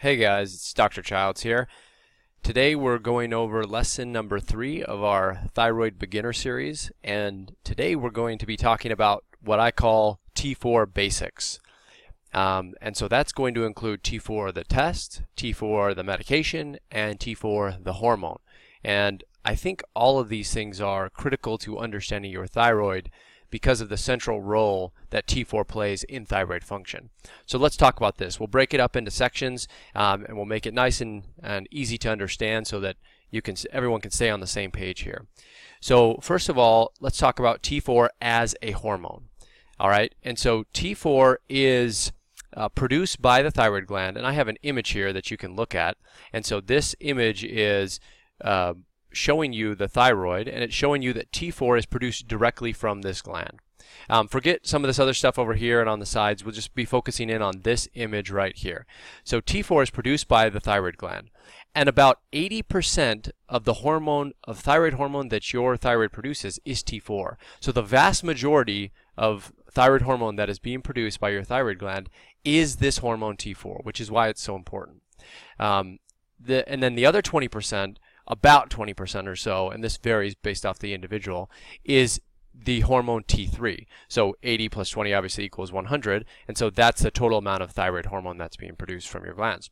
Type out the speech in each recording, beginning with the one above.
Hey guys, it's Dr. Childs here. Today we're going over lesson number three of our thyroid beginner series and today we're going to be talking about what I call T4 basics. Um, and so that's going to include T4 the test, T4 the medication, and T4 the hormone. And I think all of these things are critical to understanding your thyroid because of the central role that T4 plays in thyroid function. So let's talk about this. We'll break it up into sections um, and we'll make it nice and, and easy to understand so that you can everyone can stay on the same page here. So first of all, let's talk about T4 as a hormone. All right, and so T4 is uh, produced by the thyroid gland, and I have an image here that you can look at. And so this image is uh, showing you the thyroid and it's showing you that T4 is produced directly from this gland. Um, forget some of this other stuff over here and on the sides. We'll just be focusing in on this image right here. So T4 is produced by the thyroid gland. And about 80% of the hormone, of thyroid hormone that your thyroid produces is T4. So the vast majority of thyroid hormone that is being produced by your thyroid gland is this hormone T4, which is why it's so important. Um, the, and then the other 20% about 20% or so, and this varies based off the individual, is the hormone T3. So 80 plus 20 obviously equals 100, and so that's the total amount of thyroid hormone that's being produced from your glands.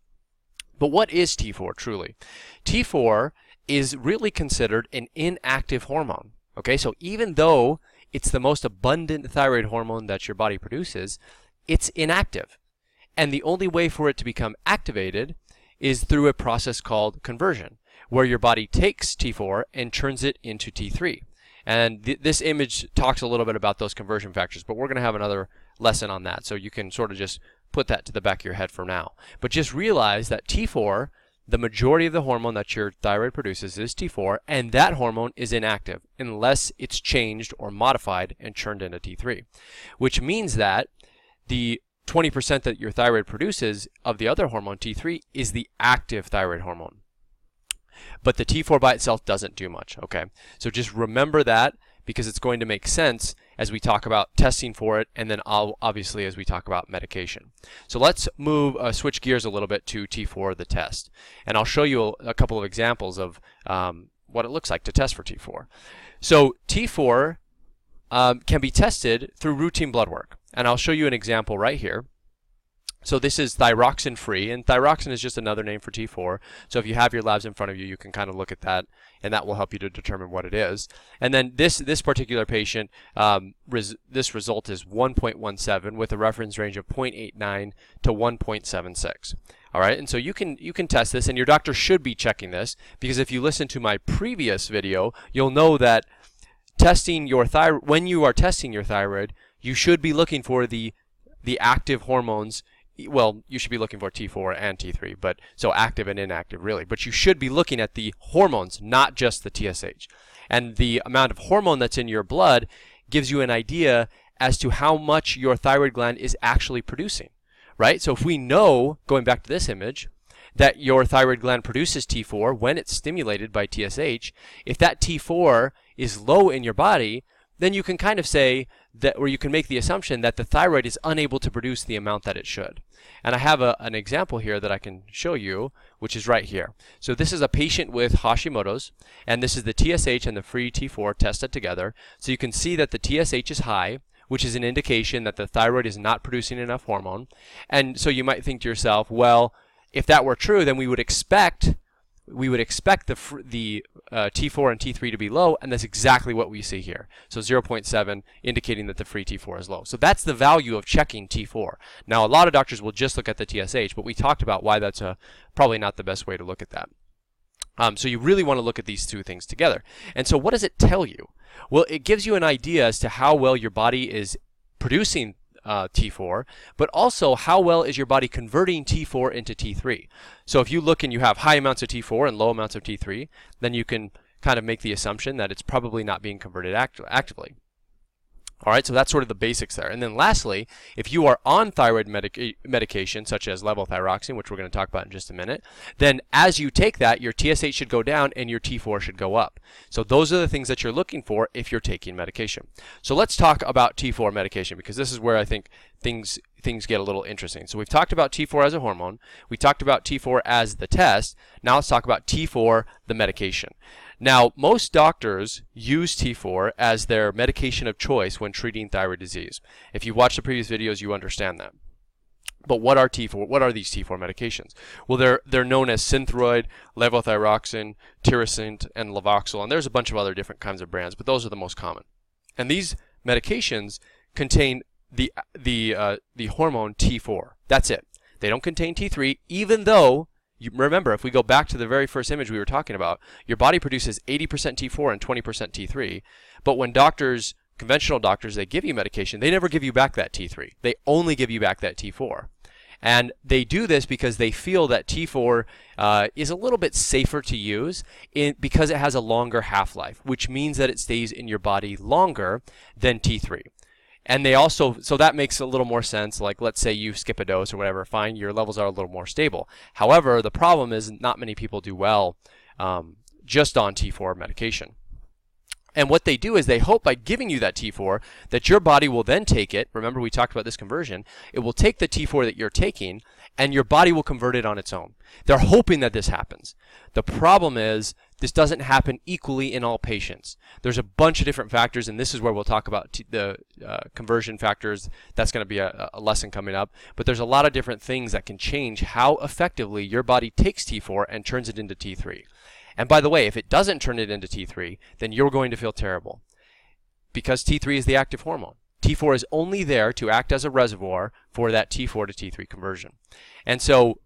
But what is T4 truly? T4 is really considered an inactive hormone. Okay, so even though it's the most abundant thyroid hormone that your body produces, it's inactive. And the only way for it to become activated is through a process called conversion where your body takes T4 and turns it into T3. And th this image talks a little bit about those conversion factors, but we're going to have another lesson on that. So you can sort of just put that to the back of your head for now. But just realize that T4, the majority of the hormone that your thyroid produces is T4, and that hormone is inactive unless it's changed or modified and turned into T3. Which means that the 20% that your thyroid produces of the other hormone, T3, is the active thyroid hormone. But the T4 by itself doesn't do much, okay? So just remember that because it's going to make sense as we talk about testing for it and then obviously as we talk about medication. So let's move, uh, switch gears a little bit to T4, the test. And I'll show you a, a couple of examples of um, what it looks like to test for T4. So T4 um, can be tested through routine blood work. And I'll show you an example right here. So this is thyroxin free, and thyroxin is just another name for T4. So if you have your labs in front of you, you can kind of look at that, and that will help you to determine what it is. And then this this particular patient, um, res this result is 1.17 with a reference range of 0.89 to 1.76. All right, and so you can you can test this, and your doctor should be checking this because if you listen to my previous video, you'll know that testing your thyroid when you are testing your thyroid, you should be looking for the the active hormones well, you should be looking for T4 and T3, but so active and inactive really. But you should be looking at the hormones, not just the TSH. And the amount of hormone that's in your blood gives you an idea as to how much your thyroid gland is actually producing, right? So if we know, going back to this image, that your thyroid gland produces T4 when it's stimulated by TSH, if that T4 is low in your body, then you can kind of say that, or you can make the assumption that the thyroid is unable to produce the amount that it should. And I have a, an example here that I can show you, which is right here. So this is a patient with Hashimoto's, and this is the TSH and the free T4 tested together. So you can see that the TSH is high, which is an indication that the thyroid is not producing enough hormone. And so you might think to yourself, well, if that were true, then we would expect we would expect the, the uh, T4 and T3 to be low, and that's exactly what we see here. So 0.7 indicating that the free T4 is low. So that's the value of checking T4. Now, a lot of doctors will just look at the TSH, but we talked about why that's a, probably not the best way to look at that. Um, so you really want to look at these two things together. And so what does it tell you? Well, it gives you an idea as to how well your body is producing uh, T4, but also how well is your body converting T4 into T3. So if you look and you have high amounts of T4 and low amounts of T3, then you can kind of make the assumption that it's probably not being converted act actively. All right, so that's sort of the basics there. And then lastly, if you are on thyroid medica eh, medication, such as levothyroxine, which we're going to talk about in just a minute, then as you take that, your TSH should go down and your T4 should go up. So those are the things that you're looking for if you're taking medication. So let's talk about T4 medication because this is where I think things things get a little interesting. So we've talked about T4 as a hormone. We talked about T4 as the test. Now let's talk about T4, the medication. Now, most doctors use T4 as their medication of choice when treating thyroid disease. If you watched the previous videos, you understand that. But what are T4? What are these T4 medications? Well, they're they're known as Synthroid, Levothyroxine, Tirosint, and Levoxyl, and there's a bunch of other different kinds of brands, but those are the most common. And these medications contain the the uh, the hormone T4. That's it. They don't contain T3, even though you remember if we go back to the very first image we were talking about, your body produces 80% T4 and 20% T3. But when doctors, conventional doctors, they give you medication, they never give you back that T3. They only give you back that T4. And they do this because they feel that T4 uh, is a little bit safer to use in, because it has a longer half-life, which means that it stays in your body longer than T3. And they also, so that makes a little more sense. Like, let's say you skip a dose or whatever, fine, your levels are a little more stable. However, the problem is not many people do well um, just on T4 medication. And what they do is they hope by giving you that T4 that your body will then take it. Remember, we talked about this conversion. It will take the T4 that you're taking and your body will convert it on its own. They're hoping that this happens. The problem is this doesn't happen equally in all patients. There's a bunch of different factors, and this is where we'll talk about t- the uh, conversion factors. That's going to be a, a lesson coming up. But there's a lot of different things that can change how effectively your body takes T4 and turns it into T3. And by the way, if it doesn't turn it into T3, then you're going to feel terrible because T3 is the active hormone. T4 is only there to act as a reservoir for that T4 to T3 conversion. And so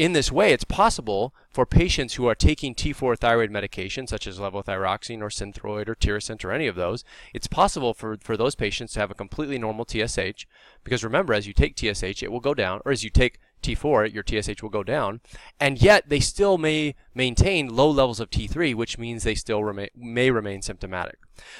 in this way, it's possible for patients who are taking T4 thyroid medication, such as levothyroxine or Synthroid or Tirosint or any of those, it's possible for, for those patients to have a completely normal TSH. Because remember, as you take TSH, it will go down, or as you take T4, your TSH will go down, and yet they still may maintain low levels of T3, which means they still remain, may remain symptomatic.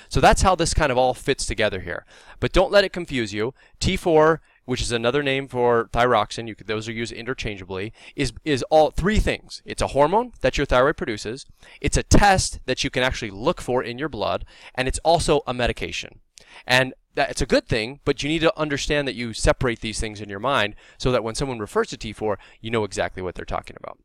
So that's how this kind of all fits together here. But don't let it confuse you. T4 which is another name for thyroxine, you could, those are used interchangeably, is, is all three things. It's a hormone that your thyroid produces, it's a test that you can actually look for in your blood, and it's also a medication. And that it's a good thing, but you need to understand that you separate these things in your mind so that when someone refers to T4, you know exactly what they're talking about.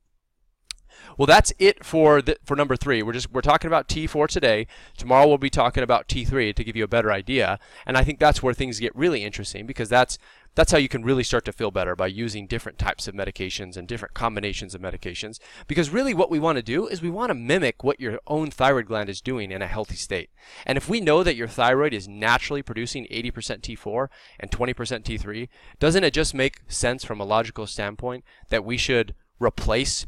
Well, that's it for the, for number three. We're just we're talking about T4 today. Tomorrow we'll be talking about T3 to give you a better idea. And I think that's where things get really interesting because that's that's how you can really start to feel better by using different types of medications and different combinations of medications. Because really what we want to do is we want to mimic what your own thyroid gland is doing in a healthy state. And if we know that your thyroid is naturally producing 80% T4 and 20% T3, doesn't it just make sense from a logical standpoint that we should replace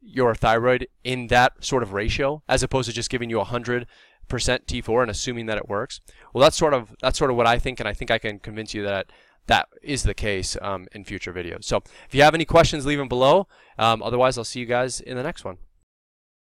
your thyroid in that sort of ratio as opposed to just giving you 100% T4 and assuming that it works? Well, that's sort of that's sort of what I think and I think I can convince you that that is the case um, in future videos. So if you have any questions, leave them below. Um, otherwise, I'll see you guys in the next one.